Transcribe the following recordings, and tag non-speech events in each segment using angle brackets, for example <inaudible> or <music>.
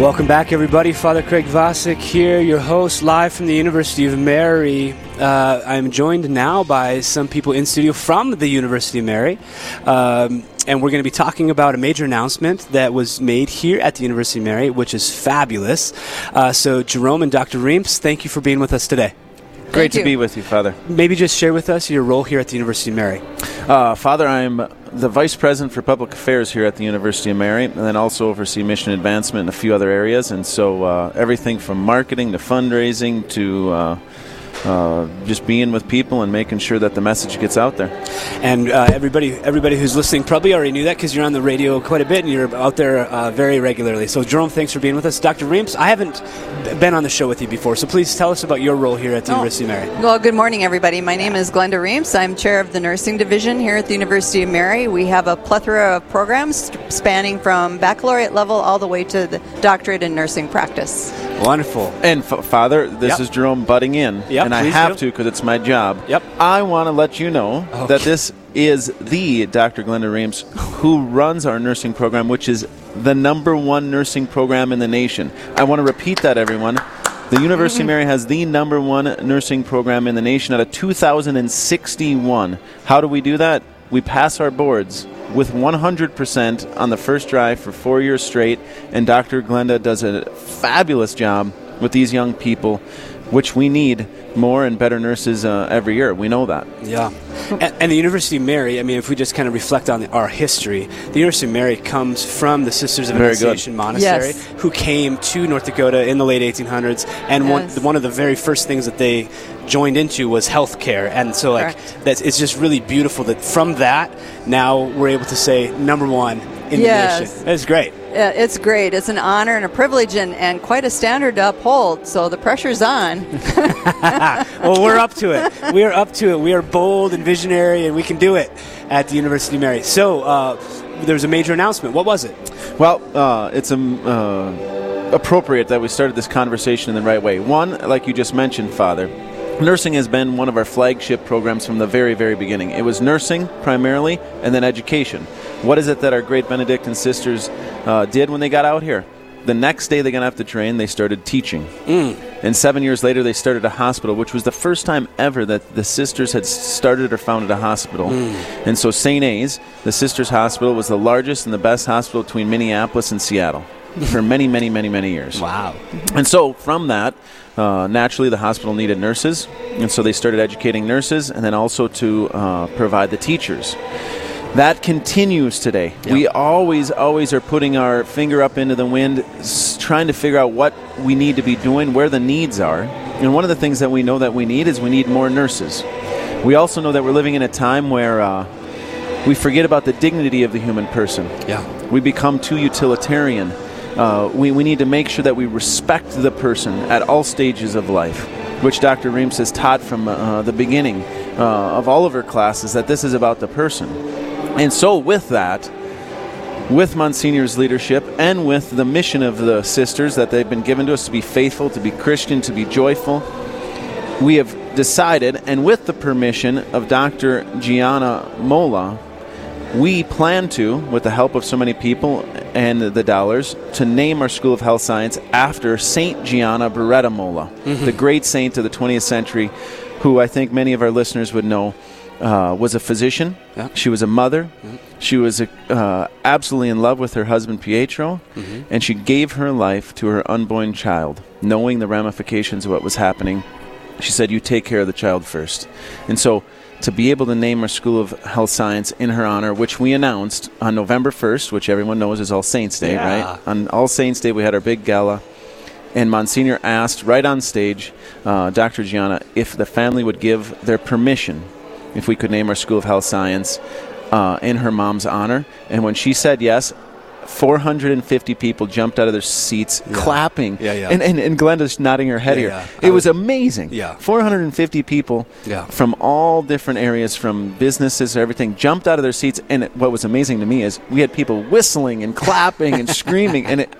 Welcome back, everybody. Father Craig Vasek here, your host, live from the University of Mary. Uh, I'm joined now by some people in studio from the University of Mary. Um, and we're going to be talking about a major announcement that was made here at the University of Mary, which is fabulous. Uh, so, Jerome and Dr. Reemts, thank you for being with us today. Great Thank to you. be with you, Father. Maybe just share with us your role here at the University of Mary. Uh, Father, I'm the Vice President for Public Affairs here at the University of Mary, and then also oversee mission advancement in a few other areas. And so uh, everything from marketing to fundraising to uh, just being with people and making sure that the message gets out there. And uh, everybody, everybody who's listening probably already knew that because you're on the radio quite a bit and you're out there uh, very regularly. So, Jerome, thanks for being with us. Dr. Reemts, I haven't been on the show with you before, so please tell us about your role here at the Oh. University of Mary. Well, good morning, everybody. My name is Glenda Reemts. I'm chair of the nursing division here at the University of Mary. We have a plethora of programs spanning from baccalaureate level all the way to the doctorate in nursing practice. Wonderful. And f- Father, this Yep. is Jerome butting in, Yep, and I have do. to because it's my job. Yep. I want to let you know Okay. that this is the Dr. Glenda Reemts who runs our nursing program, which is the number one nursing program in the nation. I want to repeat that, everyone. The University of mm-hmm. Mary has the number one nursing program in the nation out of 2,061. How do we do that? We pass our boards with 100% on the first drive for four years straight, and Dr. Glenda does a fabulous job with these young people, which we need more and better nurses uh, every year. We know that. Yeah. And, and the University of Mary, I mean, if we just kind of reflect on our history, the University of Mary comes from the Sisters of Very good. Annunciation Monastery, Yes. who came to North Dakota in the late 1800s. And Yes. one, one of the very first things that they joined into was healthcare. And so, like, Correct. that's, it's just really beautiful that from that, now we're able to say number one in Yes. the nation. That's great. It's great. It's an honor and a privilege and, and quite a standard to uphold. So the pressure's on. <laughs> well, we're up to it. We are up to it. We are bold and visionary, and we can do it at the University of Mary. So, uh, there was a major announcement. What was it? Well, uh, it's um, uh, appropriate that we started this conversation in the right way. One, like you just mentioned, Father, nursing has been one of our flagship programs from the very, very beginning. It was nursing primarily, and then education. What is it that our great Benedictine sisters uh, did when they got out here? The next day they got off the train, they started teaching. And seven years later, they started a hospital, which was the first time ever that the sisters had started or founded a hospital. And so, St. A's, the sisters' hospital, was the largest and the best hospital between Minneapolis and Seattle <laughs> for many, many, many, many years. Wow. And so, from that, uh, naturally, the hospital needed nurses. And so, they started educating nurses and then also to uh, provide the teachers. That continues today. We always, always are putting our finger up into the wind, s- trying to figure out what we need to be doing, where the needs are. And one of the things that we know that we need is we need more nurses. We also know that we're living in a time where uh, we forget about the dignity of the human person. Yeah. We become too utilitarian. Uh, we, we need to make sure that we respect the person at all stages of life, which Dr. Reemts has taught from uh, the beginning uh, of all of her classes that this is about the person. And so, with that, with Monsignor's leadership and with the mission of the sisters that they've been given to us to be faithful, to be Christian, to be joyful, we have decided, and with the permission of Dr. Gianna Molla, we plan to, with the help of so many people and the dollars, to name our School of Health Science after Saint Gianna Beretta Molla, the great saint of the 20th century, who I think many of our listeners would know uh, was a physician. Yeah. She was a mother. She was uh, absolutely in love with her husband Pietro, and she gave her life to her unborn child, knowing the ramifications of what was happening. She said, "You take care of the child first. And so, to be able to name our School of Health Science in her honor, which we announced on November 1st, which everyone knows is All Saints Day, Yeah. right? On All Saints Day, we had our big gala, and Monsignor asked right on stage, uh, Dr. Gianna, if the family would give their permission if we could name our School of Health Science uh, in her mom's honor. And when she said yes, 450 people jumped out of their seats clapping. Yeah, yeah. And, and, and Glenda's nodding her head Yeah, here. yeah. It I was amazing. Yeah. 450 people Yeah. from all different areas, from businesses, everything, jumped out of their seats. And it, what was amazing to me is we had people whistling and clapping and <laughs> screaming. And it,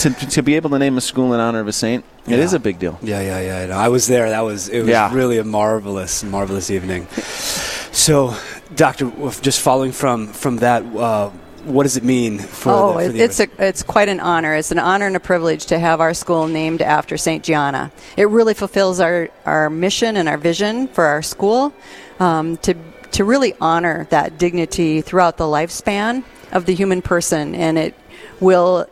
to, to be able to name a school in honor of a saint, it is Yeah. a big deal. Yeah, yeah, yeah. I was there. That was it. Was Yeah. really a marvelous, marvelous evening. So, Doctor, just following from from that, uh, what does it mean for oh, the, for the it's a, it's quite an honor. It's an honor and a privilege to have our school named after St. Gianna. It really fulfills our, our mission and our vision for our school um, to to really honor that dignity throughout the lifespan of the human person, and it will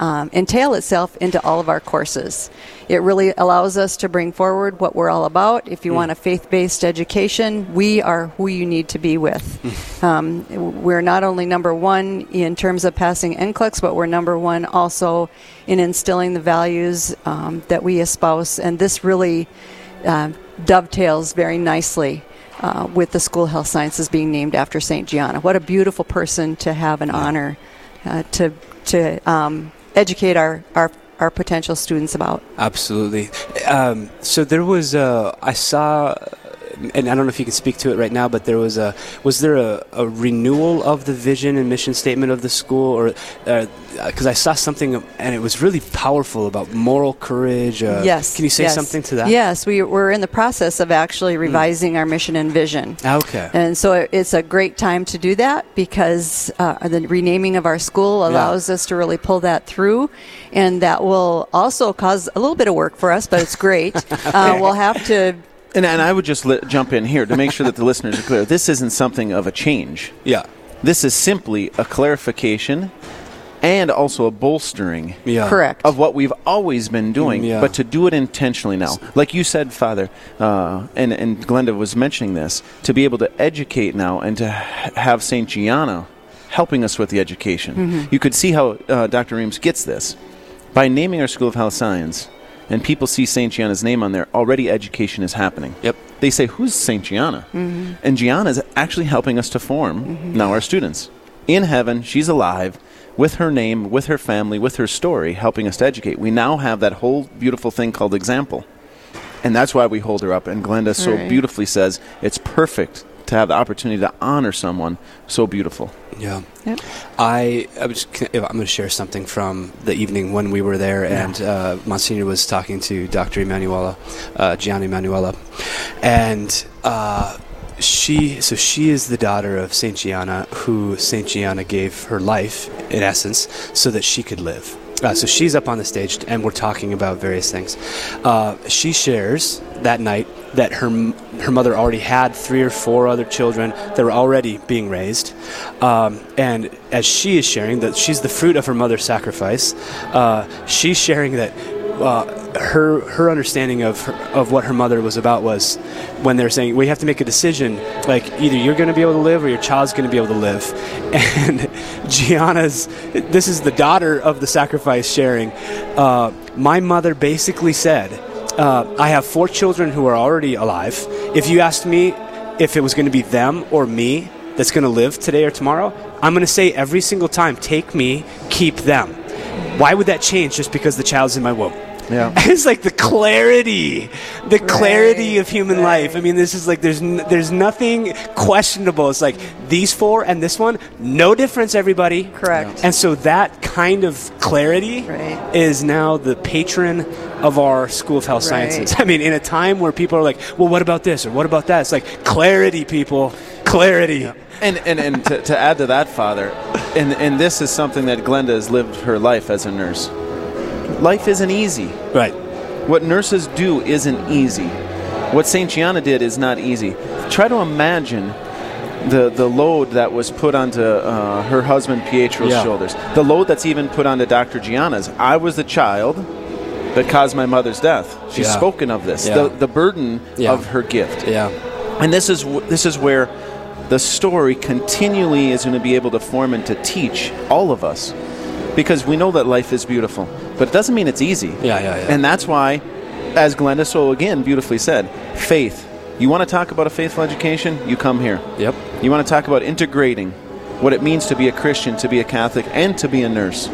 um, entail itself into all of our courses. It really allows us to bring forward what we're all about. If you want a faith based education, we are who you need to be with. um, we're not only number one in terms of passing NCLEX, but we're number one also in instilling the values um, that we espouse. And this really uh, dovetails very nicely. Uh, with the School of Health Sciences being named after St. Gianna. What a beautiful person to have an honor uh, to, to um, educate our, our, our potential students about. Absolutely. Um, so there was a, I saw, and I don't know if you can speak to it right now, but there was a, was there a, a renewal of the vision and mission statement of the school, or because I saw something and it was really powerful about moral courage. Uh, yes. Can you say yes. something to that? Yes, we, we're in the process of actually Hmm. revising our mission and vision. Okay. And so it- it's a great time to do that because uh, the renaming of our school allows us to really pull that through. And that will also cause a little bit of work for us, but it's great. <laughs> uh, we'll have to. And, and I would just li- jump in here to make sure that the listeners are clear. This isn't something of a change. yeah. This is simply a clarification and also a bolstering Yeah. Correct. of what we've always been doing, Mm, yeah. but to do it intentionally now. Like you said, Father, uh, and, and Glenda was mentioning this, to be able to educate now and to have St. Gianna helping us with the education. Mm-hmm. You could see how uh, Dr. Reemts gets this. By naming our School of Health Science, and people see St. Gianna's name on there, already education is happening. Yep. They say, Who's St. Gianna? Mm-hmm. And Gianna is actually helping us to form mm-hmm. now our students. In heaven, she's alive with her name, with her family, with her story, helping us to educate. We now have that whole beautiful thing called example. And that's why we hold her up. And Glenda so beautifully says it's perfect to have the opportunity to honor someone so beautiful. Yeah. Yep. I, I was, I'm going to share something from the evening when we were there, and uh, Monsignor was talking to Dr. Emanuela, uh, Gianna Emanuela, and uh, she, so she is the daughter of Saint Gianna, who Saint Gianna gave her life, in essence, so that she could live. Uh, so she's up on the stage, and we're talking about various things. Uh, she shares that night that her her mother already had three or four other children that were already being raised, um, and as she is sharing that she's the fruit of her mother's sacrifice, uh, she's sharing that. Uh, her her understanding of her, of what her mother was about was when they're saying we have to make a decision like either you're going to be able to live or your child's going to be able to live <laughs> and Gianna's this is the daughter of the sacrifice sharing uh, my mother basically said uh, I have four children who are already alive. If you asked me if it was going to be them or me that's going to live today or tomorrow I'm going to say every single time take me keep them. Why would that change just because the child's in my womb Yeah. <laughs> it's like the clarity, the clarity of human right. life. I mean, this is like there's n- there's nothing questionable. It's like these four and this one, no difference, everybody. Correct. And so that kind of clarity Right. is now the patron of our School of Health Right. Sciences. I mean, in a time where people are like, well, what about this or what about that? It's like clarity, people, clarity. And and, and to, to add to that, Father, and and this is something that Glenda has lived her life as a nurse. Life isn't easy. Right. What nurses do isn't easy. What St. Gianna did is not easy. Try to imagine the, the load that was put onto uh, her husband Pietro's Yeah. shoulders. The load that's even put onto Dr. Gianna's. I was the child that caused my mother's death. She's Yeah. spoken of this. Yeah. The, the burden of her gift. Yeah. And this is this is where the story continually is going to be able to form and to teach all of us, because we know that life is beautiful, but it doesn't mean it's easy. Yeah, yeah, yeah. And that's why, as Glenda so again beautifully said, faith. You want to talk about a faithful education? You come here. Yep. You want to talk about integrating what it means to be a Christian, to be a Catholic, and to be a nurse?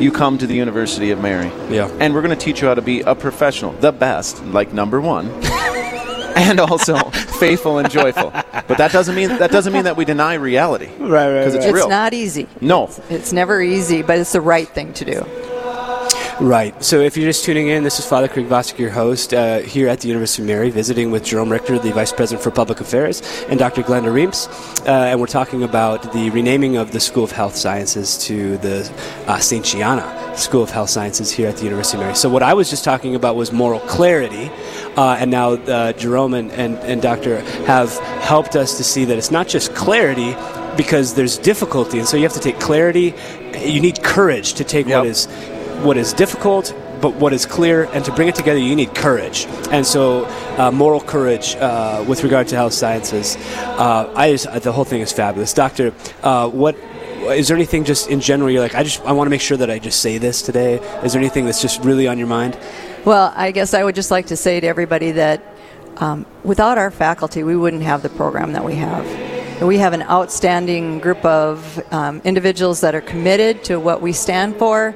You come to the University of Mary. Yeah. And we're going to teach you how to be a professional, the best, like number one. <laughs> and also faithful and joyful. But that doesn't mean that doesn't mean that we deny reality. Right, right, Because it's It's real. not easy. no. It's never easy, but it's the right thing to do. Right. So if you're just tuning in, this is Father Craig Vasek, your host, uh, here at the University of Mary, visiting with Jerome Richter, the Vice President for Public Affairs, and Dr. Glenda Reemts. Uh, and we're talking about the renaming of the School of Health Sciences to the uh, St. Gianna School of Health Sciences here at the University of Mary. So what I was just talking about was moral clarity. Uh, and now uh, Jerome and, and, and Dr. have helped us to see that it's not just clarity, because there's difficulty, and so you have to take clarity. You need courage to take Yep. what is what is difficult, but what is clear, and to bring it together, you need courage. And so, uh, moral courage uh, with regard to health sciences. Uh, I just, the whole thing is fabulous, Doctor. Uh, what is there anything just in general you're like? I just I want to make sure that I just say this today. Is there anything that's just really on your mind? Well, I guess I would just like to say to everybody that um, without our faculty, we wouldn't have the program that we have. We have an outstanding group of um, individuals that are committed to what we stand for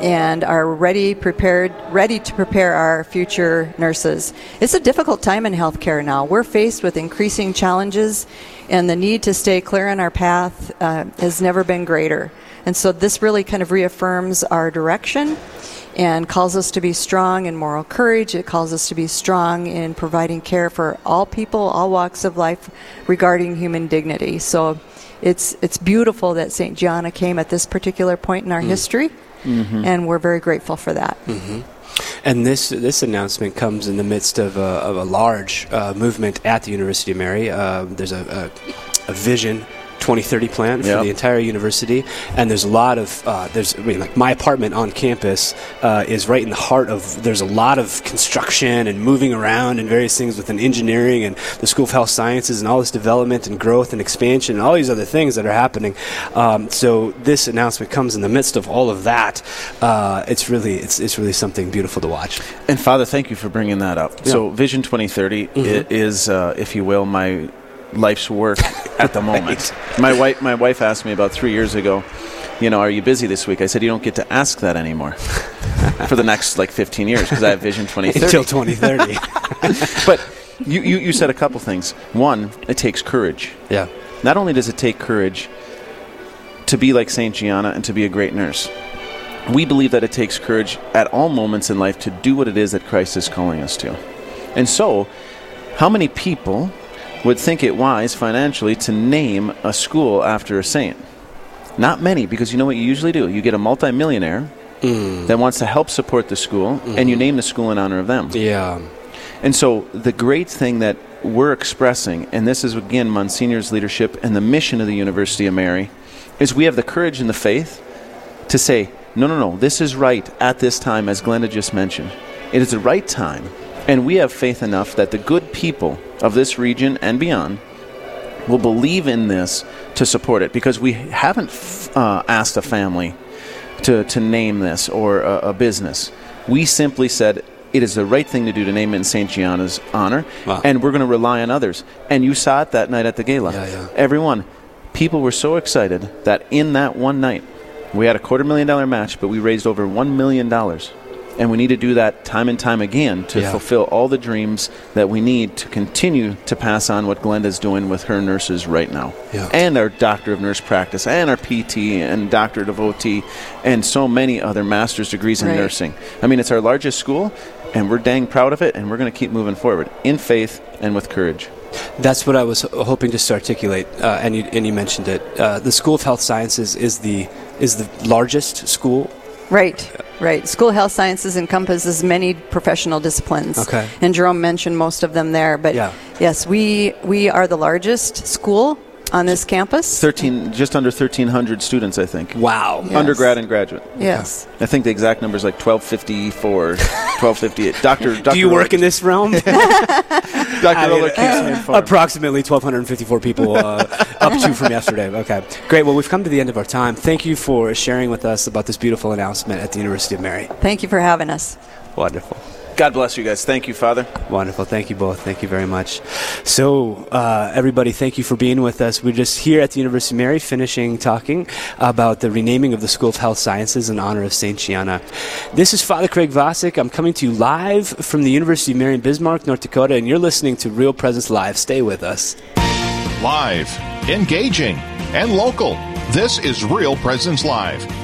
and are ready prepared ready to prepare our future nurses. It's a difficult time in healthcare now. We're faced with increasing challenges and the need to stay clear on our path uh, has never been greater. And so this really kind of reaffirms our direction and calls us to be strong in moral courage. It calls us to be strong in providing care for all people, all walks of life regarding human dignity. So it's, it's beautiful that St. Gianna came at this particular point in our history, and we're very grateful for that. And this this announcement comes in the midst of a, of a large uh, movement at the University of Mary. Uh, there's a, a, a vision. 2030 plan for Yep. the entire university, and there's a lot of uh, there's I mean like my apartment on campus uh, is right in the heart of there's a lot of construction and moving around and various things within engineering and the School of Health Sciences and all this development and growth and expansion and all these other things that are happening. Um, so this announcement comes in the midst of all of that. Uh, it's really it's it's really something beautiful to watch. And Father, thank you for bringing that up. So, Vision 2030 Mm-hmm. is, uh, if you will, my life's work at the moment. <laughs> My wife, my wife asked me about three years ago, you know, are you busy this week? I said, you don't get to ask that anymore <laughs> for the next like 15 years because I have Vision 2030. until 2030. <laughs> but you, you, you said a couple things. One, it takes courage. yeah. Not only does it take courage to be like St. Gianna and to be a great nurse, we believe that it takes courage at all moments in life to do what it is that Christ is calling us to. And so, how many people would think it wise financially to name a school after a saint? Not many, because you know what you usually do? You get a multimillionaire mm. that wants to help support the school, and you mm-hmm. name the school in honor of them. Yeah. And so the great thing that we're expressing, and this is again Monsignor's leadership and the mission of the University of Mary, is we have the courage and the faith to say, no, no, no, this is right at this time, as Glenda just mentioned. It is the right time. And we have faith enough that the good people of this region and beyond will believe in this to support it because we haven't f- uh, asked a family to, to name this or a, a business. We simply said it is the right thing to do to name it in St. Gianna's honor, Wow. and we're going to rely on others. And you saw it that night at the gala. Yeah, yeah. Everyone, people were so excited that in that one night, we had a quarter million dollar match, but we raised over one million dollars. And we need to do that time and time again to Yeah. fulfill all the dreams that we need to continue to pass on what Glenda's doing with her nurses right now. Yeah. And our Doctor of Nurse Practice, and our PT, and Doctorate of OT, and so many other master's degrees in Right. nursing. I mean, it's our largest school, and we're dang proud of it, and we're going to keep moving forward in faith and with courage. That's what I was hoping just to articulate, uh, and you and you mentioned it. Uh, the School of Health Sciences is the is the largest school. Right, right. School Health Sciences encompasses many professional disciplines. Okay. And Jerome mentioned most of them there. But Yeah. yes, we, we are the largest school on this campus. 13, just under 1,300 students, I think. Wow. Yes. Undergrad and graduate. Yes. I think the exact number is like 1254, 1258. <laughs> Doctor, Dr. Do you work in this realm? <laughs> Dr. I mean, Roller keeps me informed. Approximately 1,254 people uh, up to from yesterday. Okay, great. Well, we've come to the end of our time. Thank you for sharing with us about this beautiful announcement at the University of Mary. Thank you for having us. Wonderful. God bless you guys. Thank you, Father. Wonderful. Thank you both. Thank you very much. So, uh, everybody, thank you for being with us. We're just here at the University of Mary finishing talking about the renaming of the School of Health Sciences in honor of St. Gianna. This is Father Craig Vasek. I'm coming to you live from the University of Mary in Bismarck, North Dakota, and you're listening to Real Presence Live. Stay with us. Live, engaging, and local. This is Real Presence Live.